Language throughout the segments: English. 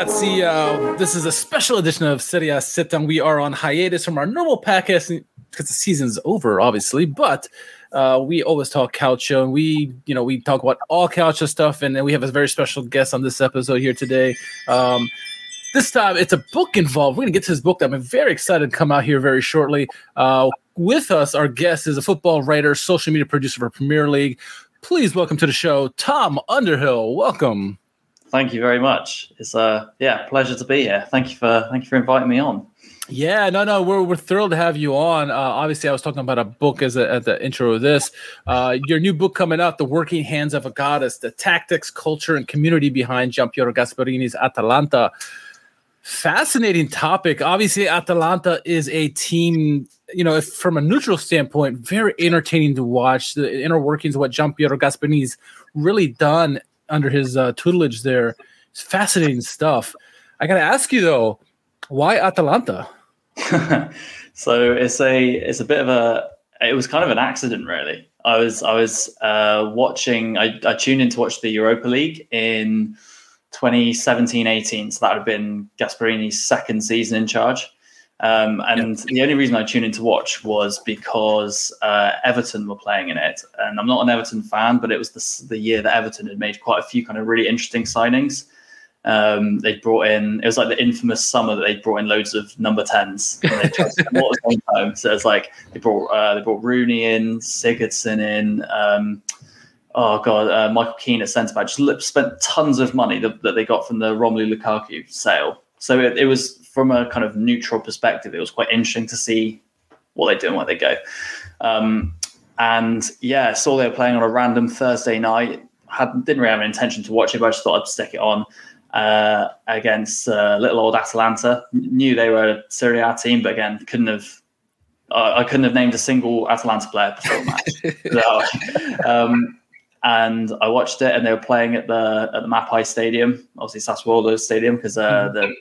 ragazzi. Uh, this is a special edition of Serie Sit Down. We are on hiatus from our normal podcast because the season's over, obviously. But uh, we always talk calcio, and we, you know, we talk about all calcio stuff. And then we have a very special guest on this episode here today. Um, this time, it's a book involved. We're gonna get to this book that I'm very excited to come out here very shortly. Uh, with us, our guest is a football writer, social media producer for Premier League. Please welcome to the show, Tom Underhill. Welcome. Thank you very much. It's a uh, yeah pleasure to be here. Thank you for thank you for inviting me on. Yeah, no, no, we're, we're thrilled to have you on. Uh, obviously, I was talking about a book as a, at the intro of this. Uh, your new book coming out, The Working Hands of a Goddess, the tactics, culture, and community behind Giampiero Gasperini's Atalanta. Fascinating topic. Obviously, Atalanta is a team, you know, from a neutral standpoint, very entertaining to watch. The inner workings of what Giampiero Gasperini's really done under his uh, tutelage there. It's fascinating stuff. I got to ask you though, why Atalanta? so it's a it's a bit of a it was kind of an accident really. I was I was uh, watching I, I tuned in to watch the Europa League in 2017-18, so that would have been Gasperini's second season in charge. Um, and yep. the only reason I tuned in to watch was because uh, Everton were playing in it. And I'm not an Everton fan, but it was the, the year that Everton had made quite a few kind of really interesting signings. Um, they brought in, it was like the infamous summer that they brought in loads of number 10s. what. So it's like they brought, uh, they brought Rooney in, Sigurdsson in. Um, oh god, uh, Michael Keane at centre back just spent tons of money that, that, they got from the Romelu Lukaku sale. So it, it, was from a kind of neutral perspective, it was quite interesting to see what they do and where they go. Um, and yeah, saw they were playing on a random Thursday night. Had didn't really have an intention to watch it, but I just thought I'd stick it on uh, against uh, little old Atalanta. Knew they were a Serie A team, but again, couldn't have. Uh, I couldn't have named a single Atalanta player before the match. so, um, and I watched it, and they were playing at the at the Mapei Stadium, obviously Sassuolo Stadium, because uh, mm-hmm. the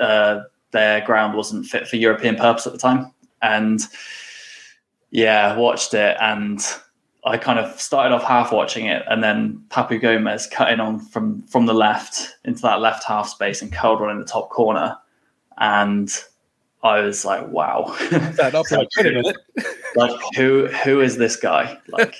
uh, their ground wasn't fit for European purpose at the time. And yeah, watched it, and I kind of started off half watching it, and then Papu Gomez cutting on from from the left into that left half space, and curled one in the top corner, and I was like, wow. Like, wait a minute. like who who is this guy? Like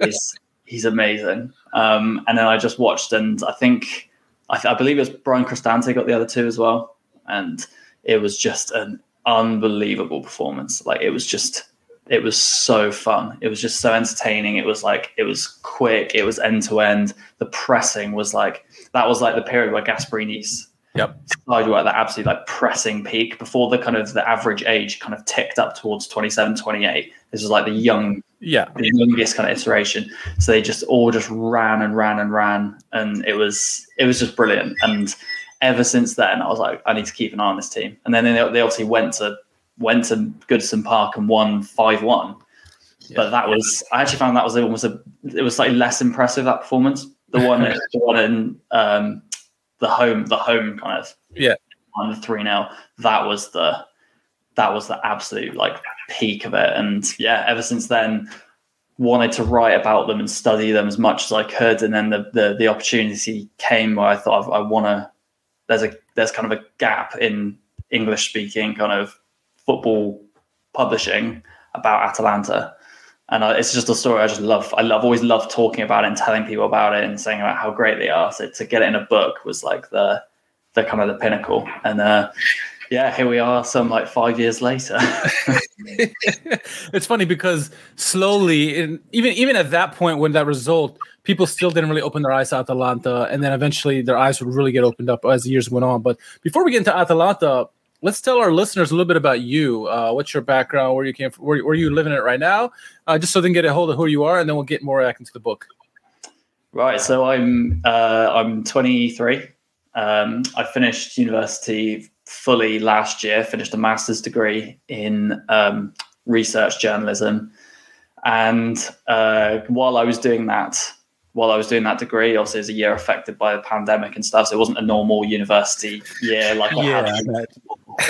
he's he's amazing. Um, and then I just watched, and I think I, I, believe it was Bryan Cristante got the other two as well, and it was just an unbelievable performance. Like it was just, it was so fun. It was just so entertaining. It was like it was quick. It was end to end. The pressing was like that was like the period where Gasperini's Yep. Started at that absolute like pressing peak before the kind of the average age kind of ticked up towards 27, 28. This was like the young, yeah, the youngest kind of iteration. So they just all just ran and ran and ran, and it was it was just brilliant. And ever since then, I was like, I need to keep an eye on this team. And then they, they obviously went to went to Goodison Park and won five one. Yeah. But that was I actually found that was almost a it was slightly less impressive that performance. The one the one in um, the home the home kind of yeah on the three now that was the that was the absolute like peak of it and yeah ever since then wanted to write about them and study them as much as I could and then the the, the opportunity came where I thought I, I want to there's a there's kind of a gap in English speaking kind of football publishing about Atalanta and I, it's just a story I just love. I love always love talking about it and telling people about it and saying about how great they are. So to get it in a book was like the the kind of the pinnacle. And uh, yeah, here we are, some like five years later. it's funny because slowly, and even even at that point when that result, people still didn't really open their eyes to Atalanta, and then eventually their eyes would really get opened up as the years went on. But before we get into Atalanta, let's tell our listeners a little bit about you. Uh, what's your background? Where you came from? Where, where you living it right now? Uh, just so they can get a hold of who you are, and then we'll get more back into the book. Right. So I'm uh, I'm 23. Um, I finished university fully last year. Finished a master's degree in um, research journalism, and uh, while I was doing that, while I was doing that degree, obviously, it was a year affected by the pandemic and stuff. So it wasn't a normal university year like I yeah, had.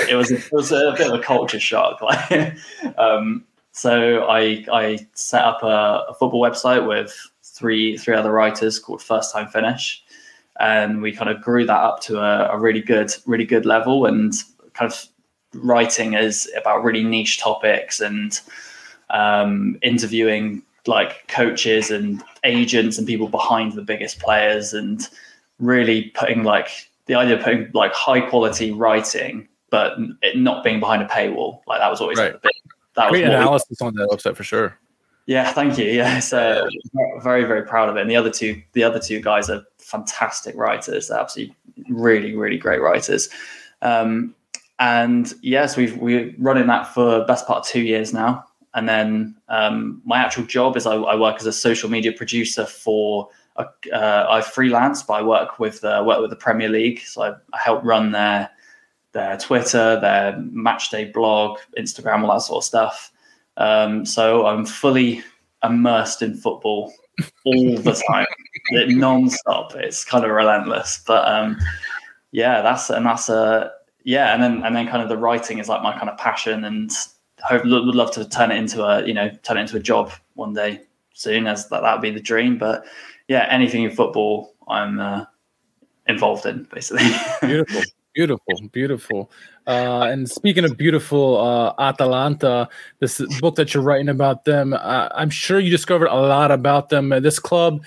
It was it was a bit of a culture shock. Like, um, so I I set up a, a, football website with three three other writers called First Time Finish, and we kind of grew that up to a, a really good, really good level. And kind of writing is about really niche topics and um, interviewing like coaches and agents and people behind the biggest players and really putting like the idea of putting like high quality writing but it not being behind a paywall like that was always right. big, that Great was analysis we, on that website for sure yeah thank you yeah so very very proud of it and the other two the other two guys are fantastic writers they're absolutely really really great writers um, and yes we've we're running that for best part of two years now and then um, my actual job is I, I, work as a social media producer for. Uh, I freelance, but I work with uh, work with the Premier League, so I, I, help run their their Twitter, their matchday blog, Instagram, all that sort of stuff. Um, so I'm fully immersed in football all the time, non-stop. It's kind of relentless, but um, yeah, that's and that's a yeah, and then and then kind of the writing is like my kind of passion and hope would love to turn it into a you know turn it into a job one day soon as that that would be the dream. But yeah anything in football i'm uh, involved in basically. Beautiful beautiful beautiful uh, and speaking of beautiful uh, atalanta this book that you're writing about them uh, i'm sure you discovered a lot about them this club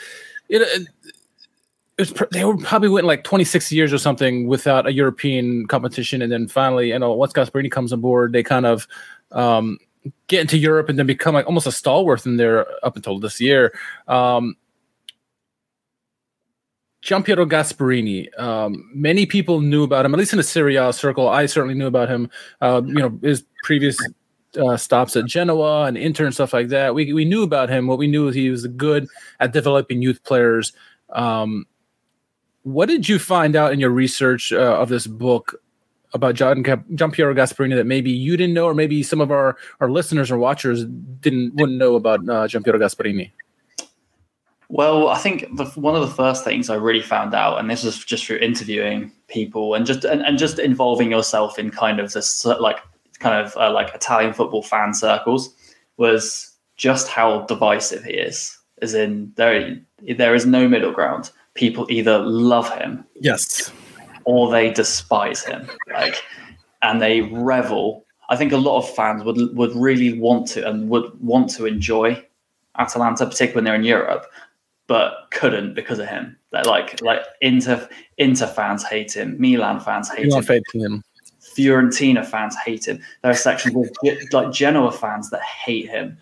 it, it was, they were probably went like 26 years or something without a European competition, and then finally, you know, once Gasperini comes on board, they kind of um, get into Europe and then become like almost a stalwart in there up until this year. Um, Giampiero Gasperini. Um, many people knew about him, at least in the Serie A circle. I certainly knew about him. Uh, you know, his previous uh, stops at Genoa and Inter and stuff like that. We we knew about him. What we knew is he was good at developing youth players. Um, what did you find out in your research uh, of this book about John Giampiero Gasperini that maybe you didn't know, or maybe some of our, our listeners or watchers didn't wouldn't know about uh, Giampiero Gasperini? Well, I think the, one of the first things I really found out, and this was just through interviewing people and just and, and just involving yourself in kind of this like kind of uh, like Italian football fan circles, was just how divisive he is. As in, there there is no middle ground. People either love him, yes, or they despise him. Like, and they revel. I think a lot of fans would would really want to and would want to enjoy Atalanta, particularly when they're in Europe, but couldn't because of him. Like like Inter Inter fans hate him, Milan fans hate him. him. Fiorentina fans hate him. There are sections of like Genoa fans that hate him.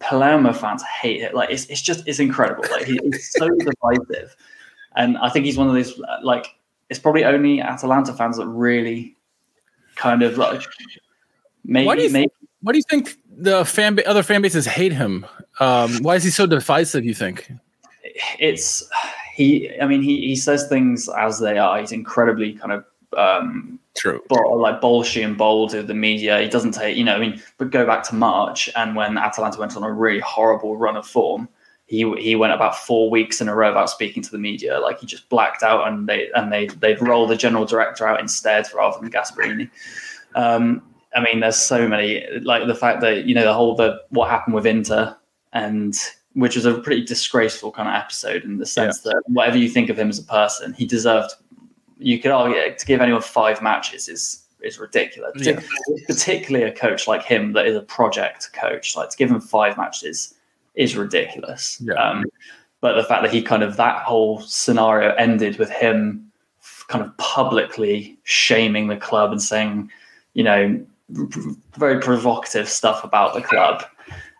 Palermo fans hate it. Like it's, it's just it's incredible. Like he's so divisive, and I think he's one of those like it's probably only Atalanta fans that really kind of like maybe. Why do you, maybe, why do you think the fan other fan bases hate him? Um, why is he so divisive? You think it's he? I mean, he he says things as they are. He's incredibly kind of um, true, but like bolshy and bold with the media. He doesn't take you know. I mean, but go back to March and when Atalanta went on a really horrible run of form he he went about four weeks in a row without speaking to the media. Like he just blacked out, and they and they they'd roll the general director out instead rather than Gasperini. Um, I mean, there's so many like the fact that you know the whole the what happened with Inter and which was a pretty disgraceful kind of episode in the sense yeah. that whatever you think of him as a person, he deserved. You could argue to give anyone five matches is is ridiculous. Yeah. Particularly a coach like him that is a project coach, like to give him five matches is ridiculous. Yeah. Um, but the fact that he kind of that whole scenario ended with him kind of publicly shaming the club and saying, you know, very provocative stuff about the club.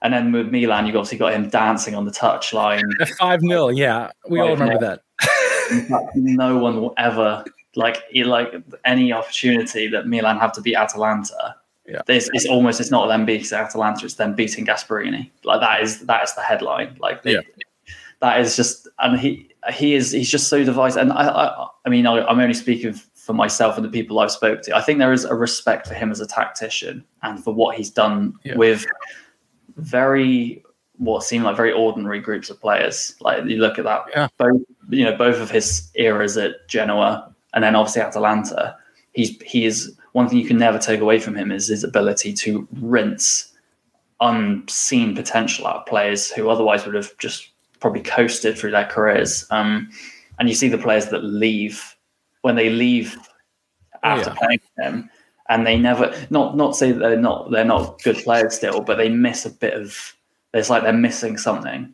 And then with Milan, you've obviously got him dancing on the touchline. Five 0 yeah, we all remember that. fact, no one will ever like like any opportunity that Milan have to beat Atalanta yeah. It's, it's almost it's not them beating Atalanta, it's them beating Gasperini. Like that is that is the headline. Like they, yeah. that is just and he he is he's just so divisive. And I I, I mean I, am only speaking for myself and the people I've spoke to. I think there is a respect for him as a tactician and for what he's done yeah. with very what seem like very ordinary groups of players. Like you look at that, yeah. both you know both of his eras at Genoa and then obviously Atalanta. He's he is one thing you can never take away from him is his ability to rinse unseen potential out of players who otherwise would have just probably coasted through their careers. Um, and you see the players that leave when they leave after oh, yeah. playing them, and they never not not say that they're not they're not good players still, but they miss a bit of. It's like they're missing something,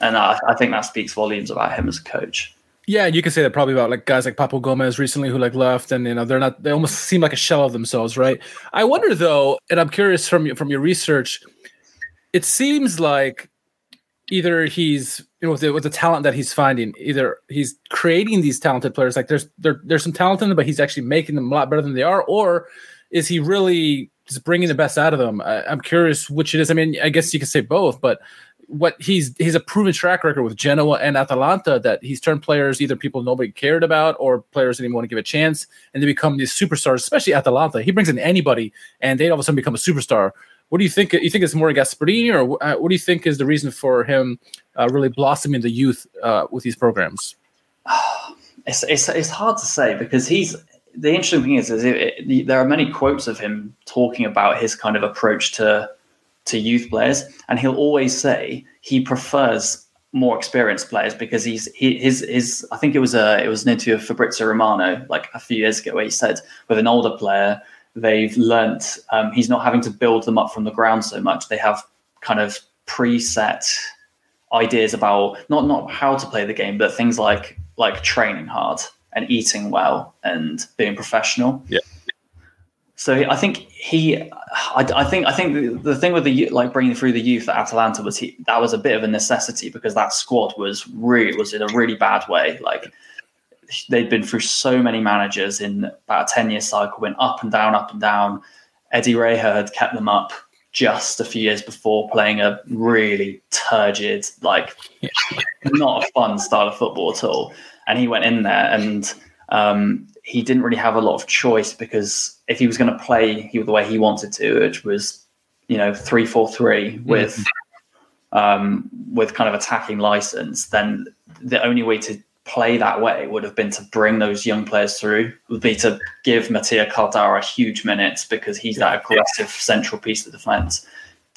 and I, I think that speaks volumes about him as a coach. Yeah, you can say that probably about like guys like Papu Gomez recently who like left, and you know they're not they almost seem like a shell of themselves, right? I wonder though, and I'm curious from from your research, it seems like either he's you know with the, with the talent that he's finding, either he's creating these talented players, like there's there, there's some talent in them, but he's actually making them a lot better than they are, or is he really just bringing the best out of them? I, I'm curious which it is. I mean, I guess you could say both, but what he's he's a proven track record with Genoa and Atalanta that he's turned players either people nobody cared about or players didn't want to give a chance and they become these superstars, especially Atalanta. He brings in anybody and they all of a sudden become a superstar. What do you think? You think it's more Gasperini, or uh, what do you think is the reason for him uh, really blossoming the youth uh, with these programs? It's, it's it's hard to say because he's the interesting thing is, is it, it, there are many quotes of him talking about his kind of approach to to youth players, and he'll always say he prefers more experienced players because he's he, his his I think it was a it was an interview of Fabrizio Romano like a few years ago where he said with an older player they've learnt um, he's not having to build them up from the ground so much. They have kind of preset ideas about not not how to play the game but things like like training hard and eating well and being professional. Yeah. So I think he, I, I think I think the, the, thing with the like bringing through the youth at Atalanta was he that was a bit of a necessity because that squad was really was in a really bad way. Like they'd been through so many managers in about a ten year cycle, went up and down, up and down. Eddie had kept them up just a few years before, playing a really turgid, like not a fun style of football at all. And he went in there and um, he didn't really have a lot of choice because if he was going to play he, the way he wanted to, which was you know three four three with mm-hmm. um, with kind of attacking license, then the only way to play that way would have been to bring those young players through. Would be to give Mattia Caldara huge minutes because he's that aggressive central piece of defence.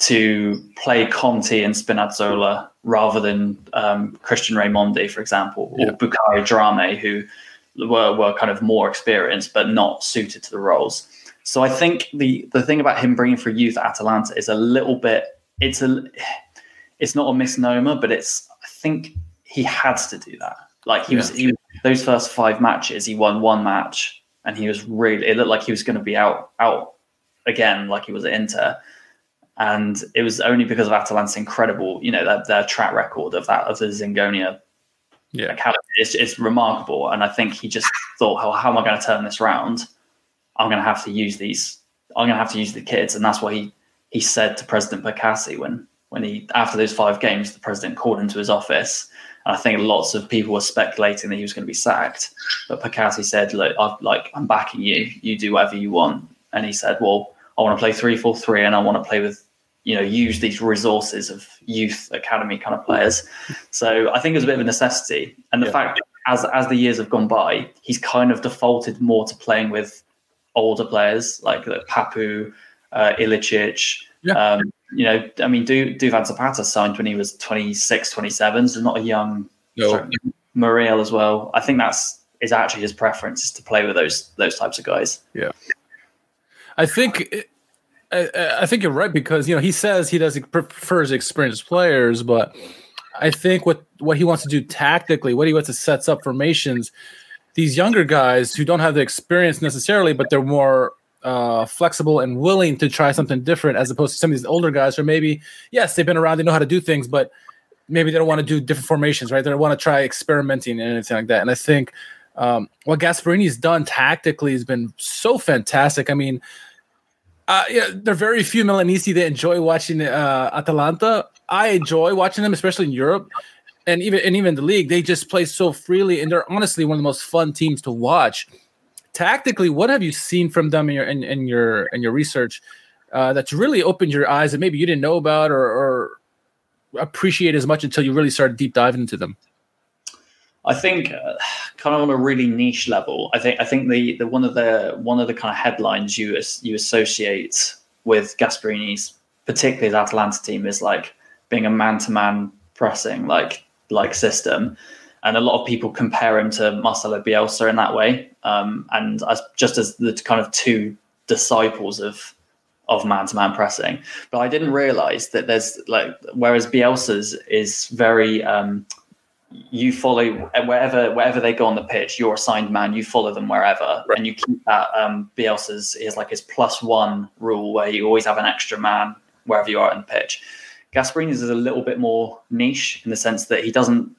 To play Conti and Spinazzola rather than um, Christian Raimondi, for example, or yeah. Boukary Drame, who were, were kind of more experienced but not suited to the roles. So I think the the thing about him bringing for youth at Atalanta is a little bit it's a it's not a misnomer, but it's I think he had to do that. Like he yeah. was he those first five matches, he won one match and he was really it looked like he was going to be out out again like he was at Inter. And it was only because of Atalanta's incredible, you know, their, their track record of that of the Zingonia yeah, it's, it's remarkable. And I think he just thought, oh, how am I going to turn this round? I'm going to have to use these. I'm going to have to use the kids, and that's what he he said to President Percassi when when he after those five games, the president called into his office. I think lots of people were speculating that he was going to be sacked, but Percassi said, "Look, I've, like I'm backing you. You do whatever you want." And he said, "Well, I want to play three four three, and I want to play with you know use these resources of youth academy kind of players so i think it was a bit of a necessity and the yeah. fact as as the years have gone by he's kind of defaulted more to playing with older players like uh, papu uh, ilicic yeah. um, you know i mean du Duvan zapata signed when he was 26 27 so not a young no. Muriel as well. I think that's is actually his preference is to play with those those types of guys. Yeah. I think I, I, think you're right because you know he says he does he prefers experienced players, but I think what what he wants to do tactically, what he wants to sets up formations, these younger guys who don't have the experience necessarily, but they're more uh, flexible and willing to try something different, as opposed to some of these older guys, or maybe yes, they've been around, they know how to do things, but maybe they don't want to do different formations, right? They don't want to try experimenting and anything like that. And I think um, what Gasperini's done tactically has been so fantastic. I mean uh, yeah, there are very few Milanese that enjoy watching uh, Atalanta. I enjoy watching them, especially in Europe, and even and even the league. They just play so freely, and they're honestly one of the most fun teams to watch. Tactically, what have you seen from them in your in, in your in your research uh, that's really opened your eyes that maybe you didn't know about or, or appreciate as much until you really started deep diving into them? I think uh, kind of on a really niche level. I think I think the, the one of the one of the kind of headlines you you associate with Gasperini's particularly the Atalanta team is like being a man to man pressing like like system. and a lot of people compare him to Marcelo Bielsa in that way, um, and as just as the kind of two disciples of of man to man pressing. But I didn't realize that there's like whereas Bielsa's is very um, you follow wherever wherever they go on the pitch, you're assigned man, you follow them wherever, right. and you keep that um, Bielsa's is like his plus one rule where you always have an extra man wherever you are on the pitch. Gasperini's is a little bit more niche in the sense that he doesn't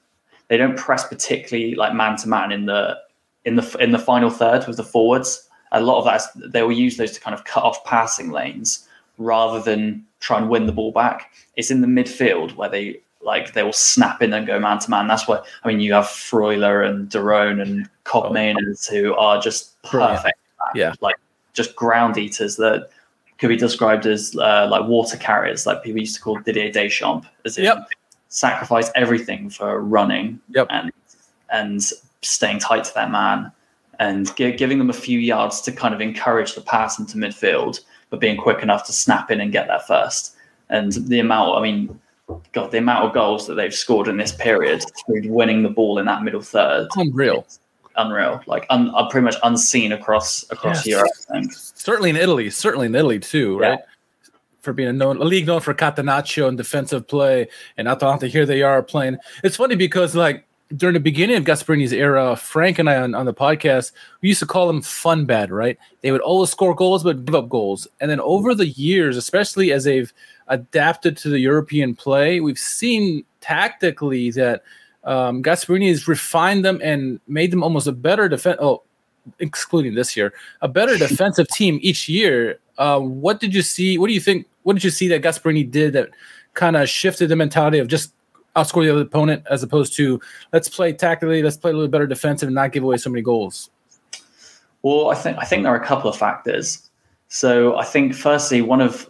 they don't press particularly like man to man in the in the in the final third with the forwards. A lot of that they will use those to kind of cut off passing lanes rather than try and win the ball back. It's in the midfield where they like they will snap in and go man to man. That's why I mean you have Freuler and de Roon and Koopmeiners who are just perfect. Yeah, like just ground eaters that could be described as uh, like water carriers, like people used to call Didier Deschamps, as if yep sacrifice everything for running yep. and and staying tight to that man and gi- giving them a few yards to kind of encourage the pass into midfield, but being quick enough to snap in and get there first. And the amount, I mean, God, the amount of goals that they've scored in this period through winning the ball in that middle third, unreal, unreal, like un, uh, pretty much unseen across across yes. Europe. Certainly in Italy, certainly in Italy too, right? Yeah for being a known a league known for catenaccio and defensive play, and Atalanta here they are playing. It's funny because like during the beginning of Gasperini's era, Frank and I on, on the podcast, we used to call them fun bad, right? They would always score goals but give up goals. And then over the years, especially as they've adapted to the European play, we've seen tactically that um, Gasperini has refined them and made them almost a better defense. Oh, excluding this year, a better defensive team each year. Uh, what did you see? What do you think what did you see that Gasperini did that kind of shifted the mentality of just outscore the other opponent as opposed to let's play tactically, let's play a little better defensive and not give away so many goals? Well, I think I think there are a couple of factors. So I think firstly, one of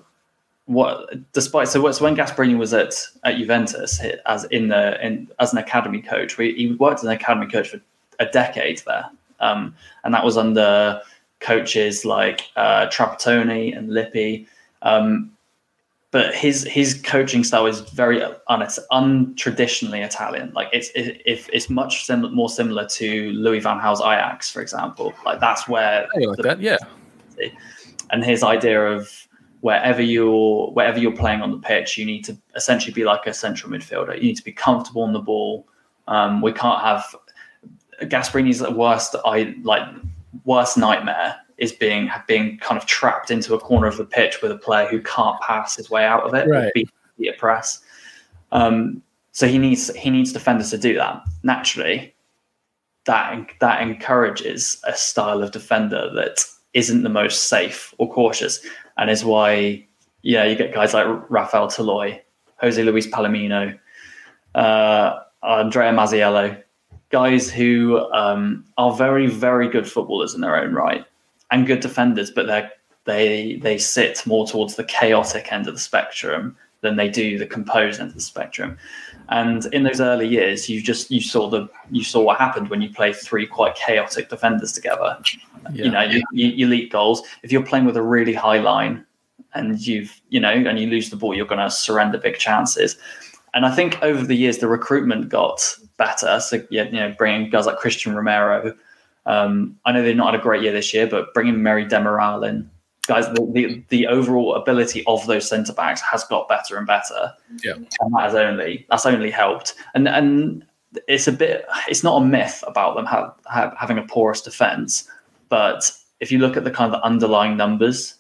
what despite so, when Gasperini was at at Juventus as in the in as an academy coach, we, he worked as an academy coach for a decade there, um, and that was under coaches like uh, Trapattoni and Lippi. Um, but his his coaching style is very un- untraditionally Italian. Like it's it, if it's much sim- more similar to Louis van Gaal's Ajax, for example. Like that's where like the, that, yeah. And his idea of wherever you're wherever you're playing on the pitch, you need to essentially be like a central midfielder. You need to be comfortable on the ball. Um, we can't have Gasperini's worst I like worst nightmare is being being kind of trapped into a corner of the pitch with a player who can't pass his way out of it. Right. Be, be a press. Um, so he needs he needs defenders to do that naturally. That that encourages a style of defender that isn't the most safe or cautious, and is why yeah you get guys like Rafael Toloi, Jose Luis Palomino, uh, Andrea Masiello, guys who um, are very very good footballers in their own right, and good defenders, but they they they sit more towards the chaotic end of the spectrum than they do the composed end of the spectrum. And in those early years, you just you saw the you saw what happened when you play three quite chaotic defenders together. Yeah. You know, you, you, you leak goals. If you're playing with a really high line and you've you know and you lose the ball, you're going to surrender big chances. And I think over the years the recruitment got better. So yeah, you know, bringing guys like Christian Romero, um, I know they've not had a great year this year, but bringing Merih Demiral in, guys, the, the, the overall ability of those centre backs has got better and better. Yeah, and that has only that's only helped. And and it's a bit, it's not a myth about them have, have, having a porous defence, but if you look at the kind of the underlying numbers,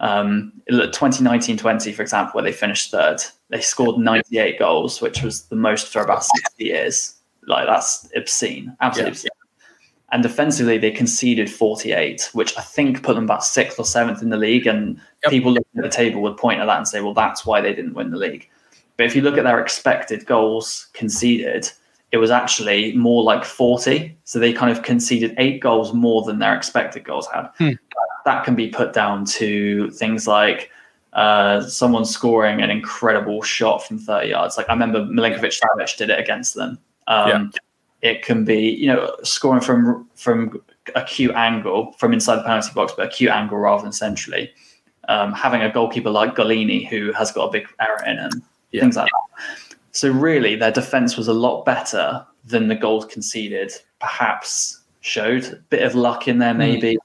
um, 2019-20, for example, where they finished third, they scored 98 goals, which was the most for about 60 years. Like that's obscene, absolutely yeah. obscene. And defensively, they conceded 48, which I think put them about sixth or seventh in the league. And yep. people looking at the table would point at that and say, well, that's why they didn't win the league. But if you look at their expected goals conceded, it was actually more like 40. So they kind of conceded eight goals more than their expected goals had. Hmm. That can be put down to things like uh, someone scoring an incredible shot from 30 yards. Like I remember Milinkovic Savic did it against them. Um, yeah. It can be, you know, scoring from from acute angle from inside the penalty box, but acute angle rather than centrally. Um, having a goalkeeper like Gollini who has got a big error in him, yeah. things like that. So really, their defense was a lot better than the goals conceded. Perhaps showed a bit of luck in there, hmm. maybe mm.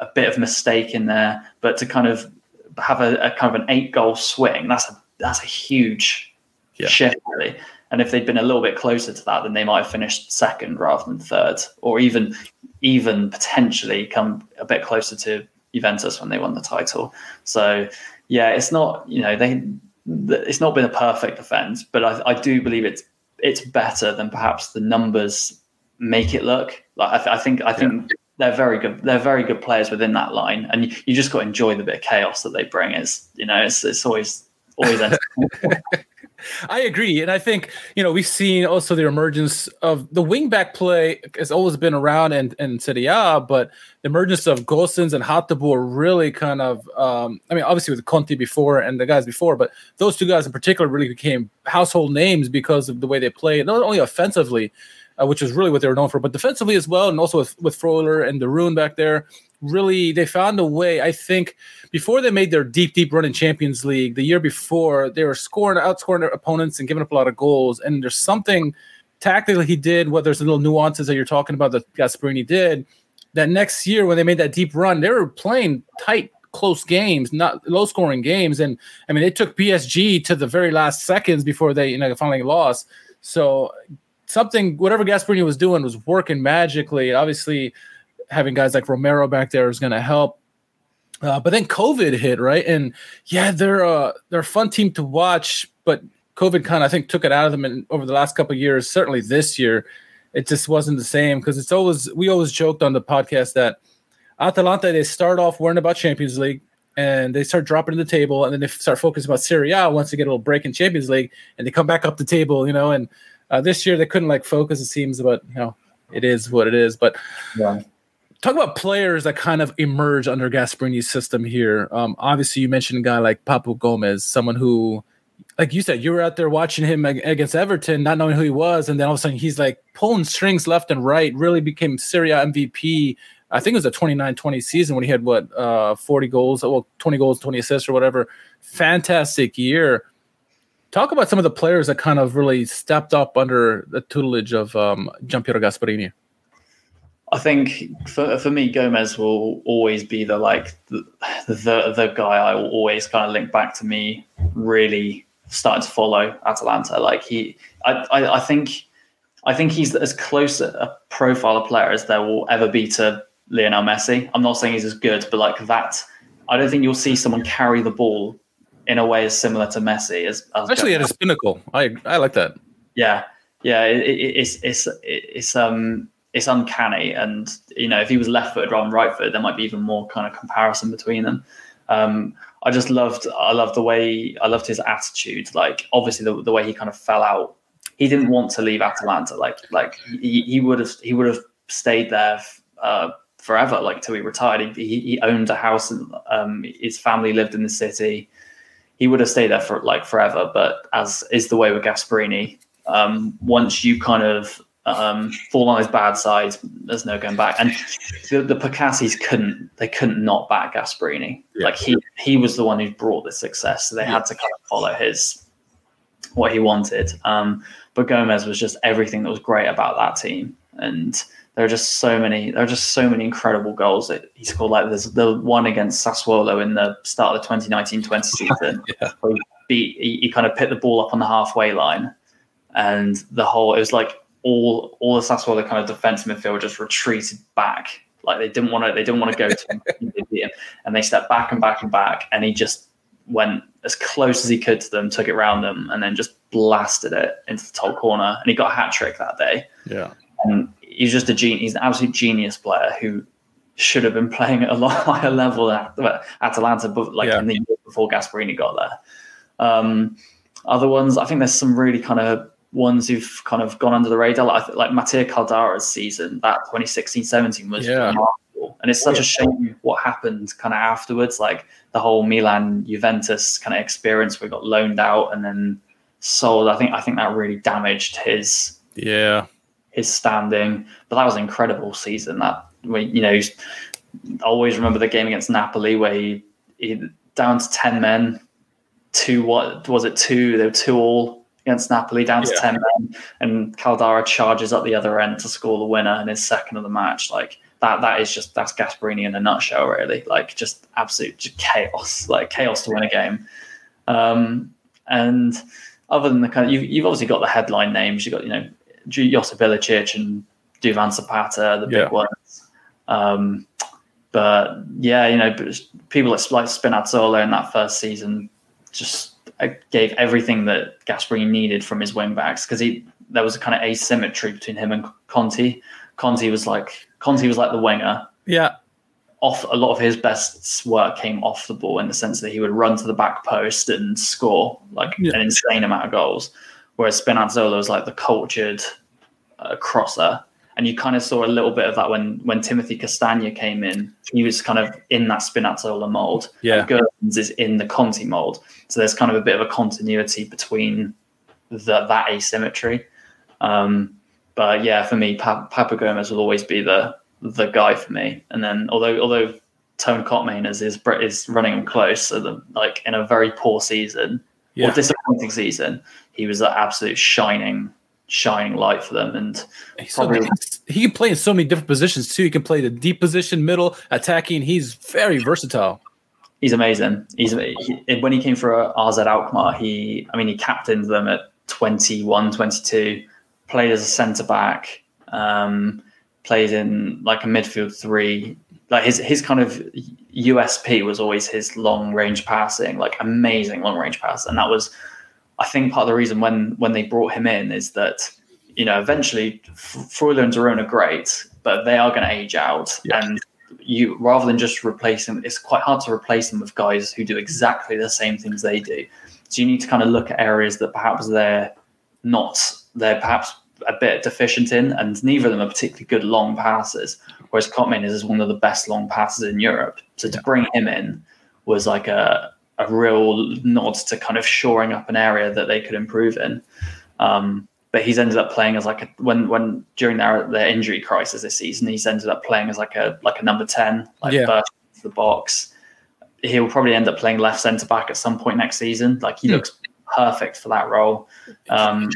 a bit of mistake in there, but to kind of have a, a kind of an eight goal swing, that's a that's a huge yeah. shift, really. And if they'd been a little bit closer to that, then they might have finished second rather than third, or even even potentially come a bit closer to Juventus when they won the title. So yeah, it's not you know they it's not been a perfect defense, but I, I do believe it's it's better than perhaps the numbers make it look. Like I, th- I think I think yeah. they're very good. They're very good players within that line, and you, you just got to enjoy the bit of chaos that they bring. Is you know it's it's always always I agree, and I think you know we've seen also the emergence of the wingback play has always been around in in Serie A, but the emergence of Gosens and Hateboer really kind of, um, I mean, obviously with Conti before and the guys before, but those two guys in particular really became household names because of the way they play, not only offensively, uh, which is really what they were known for, but defensively as well, and also with with Freuler and de Roon back there really they found a way. I think before they made their deep, deep run in Champions League, the year before they were scoring, outscoring their opponents and giving up a lot of goals. And there's something tactically he did. What there's a little nuances that you're talking about that Gasperini did. That next year when they made that deep run, they were playing tight, close games, not low scoring games. And I mean, they took PSG to the very last seconds before they you know finally lost. So something, whatever Gasperini was doing, was working magically. Obviously having guys like Romero back there is going to help. Uh, but then COVID hit, right? And yeah, they're uh, they're a fun team to watch, but COVID kind of I think took it out of them in, over the last couple years. Certainly this year, it just wasn't the same because it's always we always joked on the podcast that Atalanta they start off worrying about Champions League and they start dropping the table, and then they start focusing about Serie A once they get a little break in Champions League, and they come back up the table, you know. And uh, this year they couldn't like focus. It seems, but you know, it is what it is. But yeah talk about players that kind of emerge under Gasperini's system here. Um, obviously, you mentioned a guy like Papu Gomez, someone who, like you said, you were out there watching him against Everton, not knowing who he was, and then all of a sudden he's like pulling strings left and right. Really became Serie A MVP. I think it was a 29-20 season when he had what uh, 40 goals, well 20 goals, 20 assists or whatever. Fantastic year. Talk about some of the players that kind of really stepped up under the tutelage of um, Giampiero Gasperini. I think for for me, Gomez will always be the like the the, the guy I will always kind of link back to me really starting to follow Atalanta. Like he, I, I, I think I think he's as close a profile of player as there will ever be to Lionel Messi. I'm not saying he's as good, but like that, I don't think you'll see someone carry the ball in a way as similar to Messi as, as Gomez. at his pinnacle. I I like that. Yeah, yeah. It, it, it's it's it's um it's uncanny. And you know, if he was left footed rather than right footed, there might be even more kind of comparison between them. Um, I just loved I loved the way I loved his attitude. Like obviously the, the way he kind of fell out. He didn't want to leave Atalanta. Like like he, he would have he would have stayed there uh, forever, like till he retired. He, he owned a house and um, his family lived in the city. He would have stayed there for like forever. But as is the way with Gasperini, um, once you kind of um, fall on his bad side. There's no going back. And the, the Percassis couldn't they couldn't not back Gasperini. Yeah. Like he he was the one who brought the success, so they yeah. had to kind of follow his what he wanted. Um, but Gomez was just everything that was great about that team, and there are just so many there are just so many incredible goals that he scored. Like there's the one against Sassuolo in the start of the 2019-20 season. yeah. he beat he, he kind of put the ball up on the halfway line, and the whole it was like all all the Sassuolo kind of defense midfield just retreated back. Like they didn't want to they didn't want to go to him. And they stepped back and back and back. And he just went as close as he could to them, took it round them, and then just blasted it into the top corner. And he got a hat trick that day. Yeah. And he's just a genius. He's an absolute genius player who should have been playing at a lot higher level at Atalanta, but like yeah. in the year before Gasperini got there. Um, other ones, I think there's some really kind of ones who've kind of gone under the radar. Like, like Mattia Caldara's season, that 2016-17 was yeah. remarkable. And it's such a shame what happened kind of afterwards. Like the whole Milan Juventus kind of experience, where he got loaned out and then sold. I think I think that really damaged his yeah his standing. But that was an incredible season. That you know, always remember the game against Napoli where he, he down to ten men, two what was it two? They were two all against Napoli down to yeah. 10 men and Caldara charges up the other end to score the winner and his second of the match. Like that, that is just, that's Gasperini in a nutshell, really. Like just absolute just chaos, like chaos to win a game. Um, and other than the kind of, you've, you've obviously got the headline names. You've got, you know, Josip Ilicic and Duvan Zapata, the big ones. Um, but yeah, you know, people like Spinazzola in that first season just uh, gave everything that Gasperini needed from his wing backs because he there was a kind of asymmetry between him and Conti. Conti was like Conti was like the winger. Yeah. Off a lot of his best work came off the ball in the sense that he would run to the back post and score like yeah. an insane amount of goals. Whereas Spinazzola was like the cultured uh, crosser and you kind of saw a little bit of that when when Timothy Castagne came in. He was kind of in that Spinazzola mold. Yeah, Gosens is in the Conti mold. So there's kind of a bit of a continuity between the, that asymmetry. Um, but yeah, for me, pa- Gomez will always be the the guy for me. And then although although Teun Koopmeiners is is running him close, so the, like in a very poor season yeah. or disappointing season, he was an absolute shining shining light for them. And probably, so, he can play in so many different positions too. He can play the deep position, middle, attacking. He's very versatile. He's amazing. He's he, when he came for AZ Alkmaar, he I mean he captained them at 21, 22, played as a centre back, um, played in like a midfield three. Like his his kind of USP was always his long range passing, like amazing long range pass, and that was I think part of the reason when when they brought him in is that you know eventually Freuler and de Roon are great, but they are going to age out, yeah. and you rather than just replace them, it's quite hard to replace them with guys who do exactly the same things they do. So you need to kind of look at areas that perhaps they're not they're perhaps a bit deficient in, and neither of them are particularly good long passes. Whereas Koopmeiners is one of the best long passes in Europe. So to bring him in was like a a real nod to kind of shoring up an area that they could improve in. Um, but he's ended up playing as like a when when during their their injury crisis this season, he's ended up playing as like a like a number ten, like yeah. burst into the box. He'll probably end up playing left centre back at some point next season. Like he mm. looks perfect for that role, um,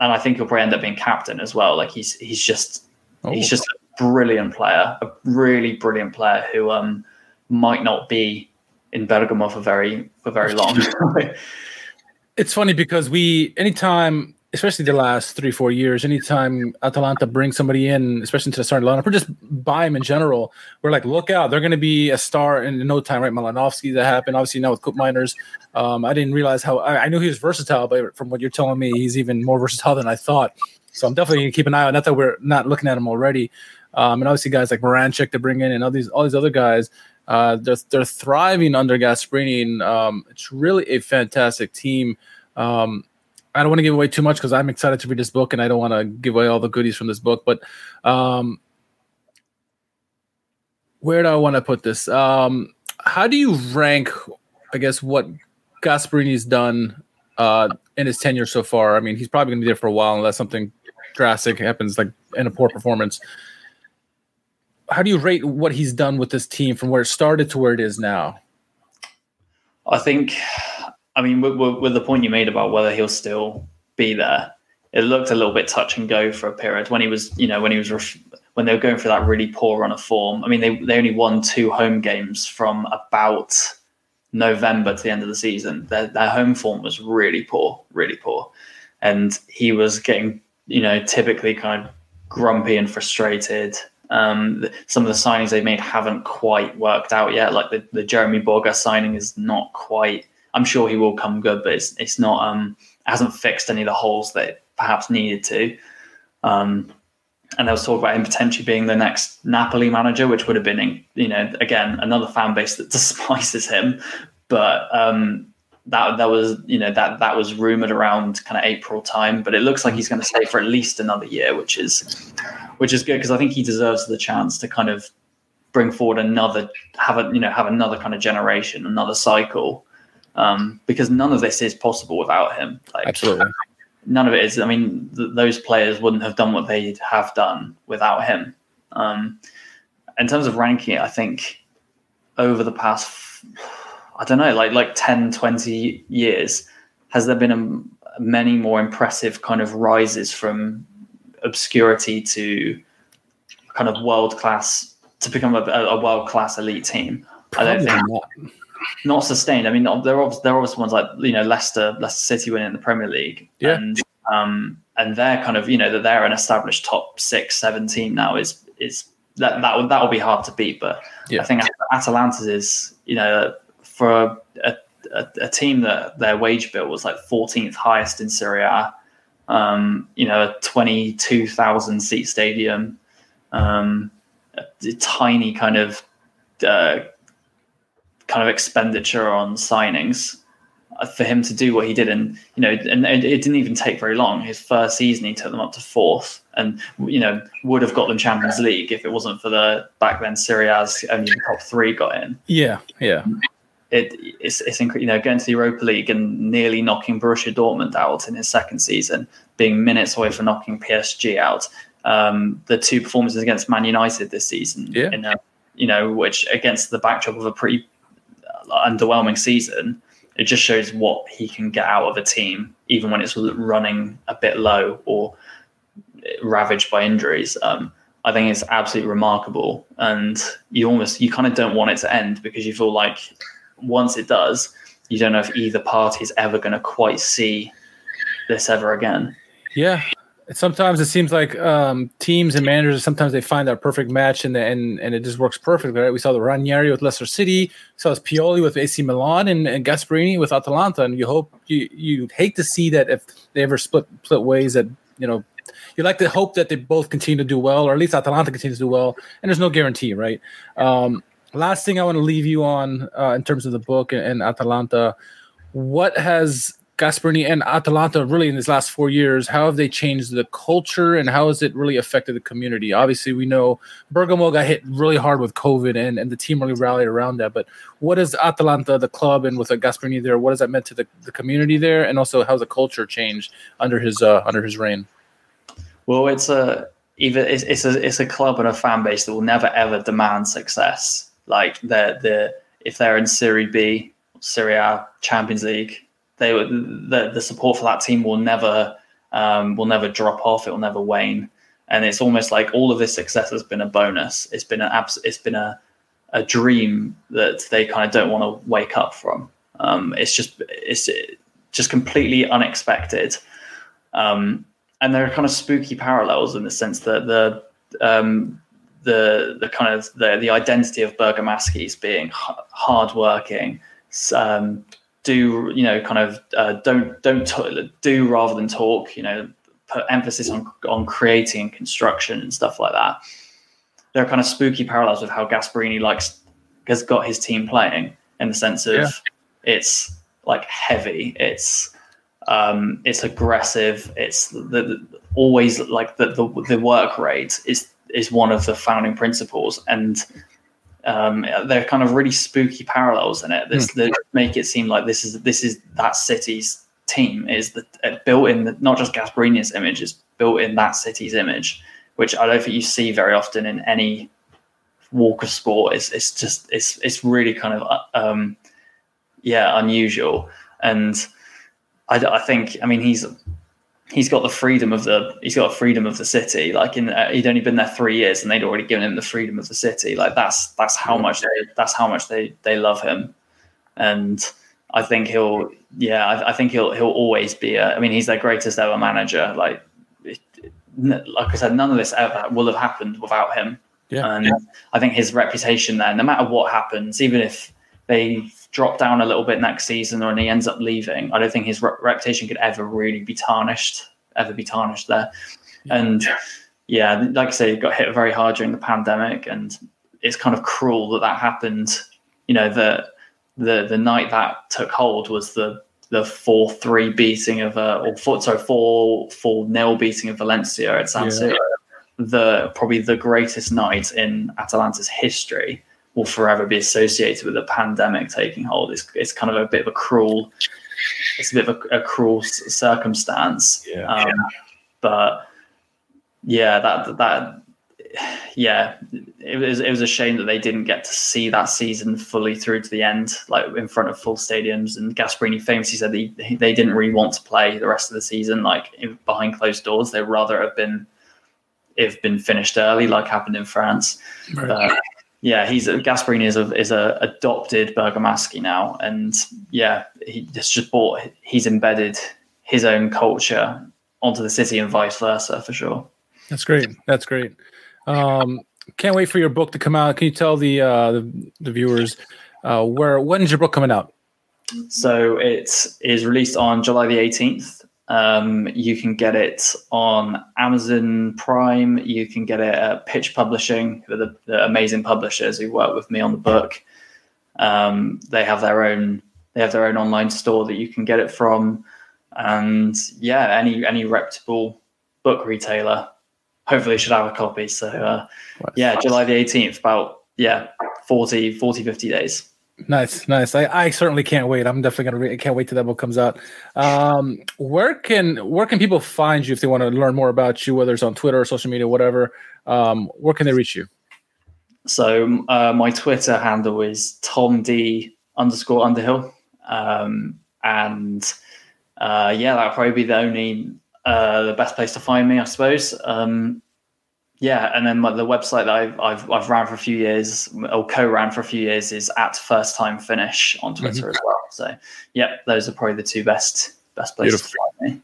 and I think he'll probably end up being captain as well. Like he's he's just oh. he's just a brilliant player, a really brilliant player who um, might not be in Bergamo for very for very long. it's funny because we anytime especially the last three four years anytime atalanta brings somebody in especially into the starting lineup or just buy them in general we're like look out they're going to be a star in no time right Malinovskyi that happened obviously now with Koopmeiners um, i didn't realize how I, I, knew he was versatile but from what you're telling me he's even more versatile than i thought so i'm definitely going to keep an eye on not that we're not looking at him already um, and obviously guys like Miranchuk to bring in and all these all these other guys uh, they're, they're thriving under Gasperini. And, um, it's really a fantastic team. Um, I don't want to give away too much because I'm excited to read this book and I don't want to give away all the goodies from this book. But um, where do I want to put this? Um, how do you rank, I guess, what Gasperini's done uh, in his tenure so far? I mean, he's probably going to be there for a while unless something drastic happens, like in a poor performance how do you rate what he's done with this team from where it started to where it is now? I think, I mean, with, with, the point you made about whether he'll still be there, it looked a little bit touch and go for a period when he was, you know, when he was ref- when they were going through that really poor run of form. I mean, they they only won two home games from about November to the end of the season. Their their home form was really poor, really poor, and he was getting, you know, typically kind of grumpy and frustrated um, some of the signings they've made haven't quite worked out yet. Like the, the Jeremy Boga signing is not quite. I'm sure he will come good, but it's it's not. Um, hasn't fixed any of the holes that it perhaps needed to. Um, and there was talk about him potentially being the next Napoli manager, which would have been, you know, again another fan base that despises him. But um, that that was you know that that was rumored around kind of April time, but it looks like he's going to stay for at least another year, which is which is good because I think he deserves the chance to kind of bring forward another have a you know have another kind of generation, another cycle, um, because none of this is possible without him. Like, Absolutely, none of it is. I mean, th- those players wouldn't have done what they have done without him. Um, in terms of ranking it, I think over the past I don't know, like like 10, 20 years, has there been a many more impressive kind of rises from obscurity to kind of world class to become a, a world class elite team. Probably I don't think not. Not sustained. I mean, there are there are obviously ones like you know Leicester, Leicester City winning the Premier League, yeah. and um, and they're kind of you know that they're an established top six, seven team now is is that that will that will be hard to beat. But yeah. I think Atalanta's is you know for a, a, a, team that their wage bill was like 14th highest in Serie A. Um, you know, a 22,000 seat stadium, um, a, a, tiny kind of uh, kind of expenditure on signings uh, for him to do what he did and you know and, it didn't even take very long his first season he took them up to fourth and you know would have got them champions league if it wasn't for the back then Serie A's only the top three got in yeah yeah it, it's, it's you know going to the Europa League and nearly knocking Borussia Dortmund out in his second season, being minutes away from knocking PSG out. Um, the two performances against Man United this season, yeah. in a, you know, which against the backdrop of a pretty underwhelming season, it just shows what he can get out of a team, even when it's running a bit low or ravaged by injuries. Um, I think it's absolutely remarkable, and you almost you kind of don't want it to end because you feel like once it does, you don't know if either party is ever going to quite see this ever again. Yeah, sometimes it seems like um, teams and managers sometimes they find that perfect match and and and it just works perfectly. Right? We saw the Ranieri with Leicester City, we saw Pioli with AC Milan, and, and Gasperini with Atalanta. And you hope you you hate to see that if they ever split split ways, that you know you like to hope that they both continue to do well, or at least Atalanta continues to do well. And there's no guarantee, right? Um, last thing I want to leave you on uh, in terms of the book and, and Atalanta. What has Gasperini and Atalanta really in these last four years, how have they changed the culture and how has it really affected the community? Obviously, we know Bergamo got hit really hard with COVID and, and the team really rallied around that. But what is Atalanta, the club, and with Gasperini there, what has that meant to the, the community there? And also, how's the culture changed under his uh, under his reign? Well, it's a even it's, it's a it's a club and a fan base that will never ever demand success. Like the the if they're in Serie B, Serie A, Champions League, they the the support for that team will never um, will never drop off. It will never wane. And it's almost like all of this success has been a bonus. It's been an abs- It's been a a dream that they kind of don't want to wake up from. Um, it's just it's just completely unexpected. Um, and there are kind of spooky parallels in the sense that the um, the the kind of the the identity of Bergamaschi's being hardworking, um, do you know kind of uh, don't don't t- do rather than talk you know put emphasis on on creating and construction and stuff like that there are kind of spooky parallels with how Gasperini likes has got his team playing in the sense of yeah. it's like heavy it's um it's aggressive it's the, the always like the, the the work rate is is one of the founding principles and um, they're kind of really spooky parallels in it. This, mm. that make it seem like this is this is that city's team is the, uh, built in the, not just Gasperini's image is built in that city's image which I don't think you see very often in any walk of sport. It's, it's just it's it's really kind of uh, um, yeah unusual. And I, I think I mean he's he's got the freedom of the he's got freedom of the city. Like in uh, he'd only been there three years and they'd already given him the freedom of the city. Like that's that's how much they that's how much they they love him. And i think he'll yeah i, I think he'll he'll always be a, i mean he's their greatest ever manager. Like like i said none of this ever will have happened without him. Yeah. And i think his reputation there no matter what happens even if they drop down a little bit next season or and he ends up leaving, I don't think his re- reputation could ever really be tarnished, ever be tarnished there. Yeah. And yeah, like I say, he got hit very hard during the pandemic, and it's kind of cruel that that happened. You know, the the the night that took hold was the the four three beating of uh, or four sorry four four nil beating of Valencia at San Siro. Yeah. The probably the greatest night in Atalanta's history will forever be associated with a pandemic taking hold. It's, it's kind of a bit of a cruel, it's a bit of a, a cruel circumstance. Yeah. Um, but yeah, that that yeah, it was it was a shame that they didn't get to see that season fully through to the end, like in front of full stadiums. And Gasperini famously said they they didn't really want to play the rest of the season, like behind closed doors. They'd rather have been have been finished early, like happened in France. Right. Yeah, he's Gasperini is a is a adopted Bergamaschi now, and yeah, he just just bought he's embedded his own culture onto the city and vice versa for sure. That's great. That's great. Um, can't wait for your book to come out. Can you tell the uh, the, the viewers uh, where when is your book coming out? So it is released on July the 18th. Um, you can get it on Amazon Prime. You can get it at Pitch Publishing, the, the amazing publishers who work with me on the book. Um, they have their own they have their own online store that you can get it from, and yeah, any any reputable book retailer hopefully should have a copy. So uh, yeah, July the 18th, about yeah, 40, 40, 50 days. Nice, nice. I, I certainly can't wait. I'm definitely gonna read. I can't wait till that book comes out. Um, where can where can people find you if they want to learn more about you, whether it's on Twitter or social media, whatever? Um, where can they reach you? So uh, my Twitter handle is Tom D underscore Underhill, um, and uh, yeah, that'll probably be the only uh, the best place to find me, I suppose. Um, yeah, and then the website that I've, I've, I've ran for a few years, or co-ran for a few years, is at First Time Finish on Twitter mm-hmm. as well. So, yeah, those are probably the two best best places Beautiful. to find me.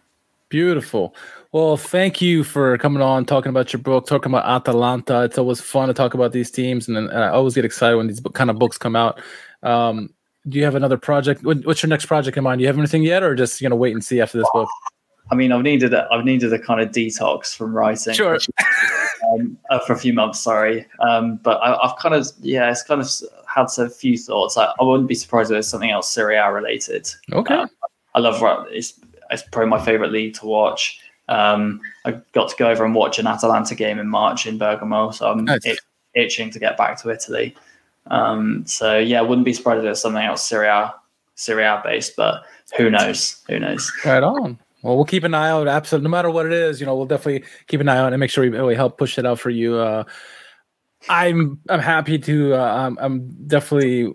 Beautiful. Well, thank you for coming on, talking about your book, talking about Atalanta. It's always fun to talk about these teams, and, and I always get excited when these kind of books come out. Um, do you have another project? What's your next project in mind? Do you have anything yet, or just you know wait and see after this book? I mean, I've needed a, I've needed a kind of detox from writing. Sure. Um, uh, for a few months, sorry. Um, but I, have kind of, yeah, it's kind of had a few thoughts. I, I wouldn't be surprised if there's something else Serie A related. Okay. Um, I love it's it's probably my favorite league to watch. Um, I got to go over and watch an Atalanta game in March in Bergamo, so I'm nice. it, itching to get back to Italy. Um, so yeah, I wouldn't be surprised if there's something else Serie A, Serie A based, but who knows? Who knows? Right on. Well, we'll keep an eye out. Absolutely, no matter what it is, you know, we'll definitely keep an eye out and make sure we, we help push it out for you. Uh, I'm I'm happy to. Uh, I'm, I'm definitely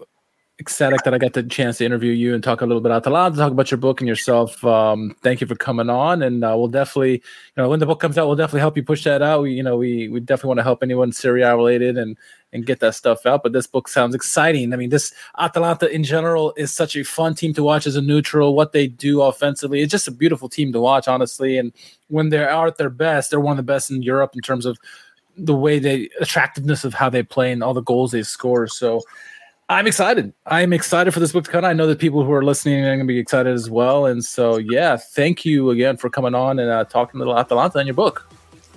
ecstatic that I got the chance to interview you and talk a little bit out loud, to talk about your book and yourself. Um, thank you for coming on, and uh, we'll definitely, you know, when the book comes out, we'll definitely help you push that out. We, you know, we we definitely want to help anyone Serie A related and and get that stuff out. But this book sounds exciting. I mean, this Atalanta in general is such a fun team to watch as a neutral. What they do offensively, it's just a beautiful team to watch, honestly. And when they are at their best, they're one of the best in Europe in terms of the way they attractiveness of how they play and all the goals they score. So I'm excited. I'm excited for this book to come. I know that people who are listening are going to be excited as well. And so, yeah, thank you again for coming on and uh, talking a little Atalanta in your book.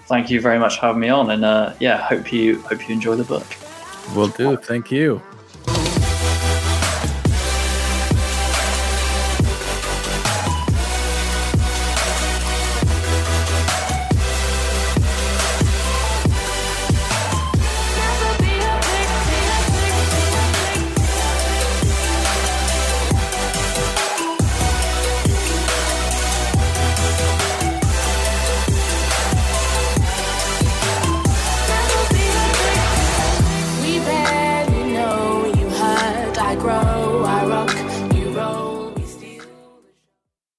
Thank you very much for having me on, and uh, yeah, hope you hope you enjoy the book. Will do. Thank you.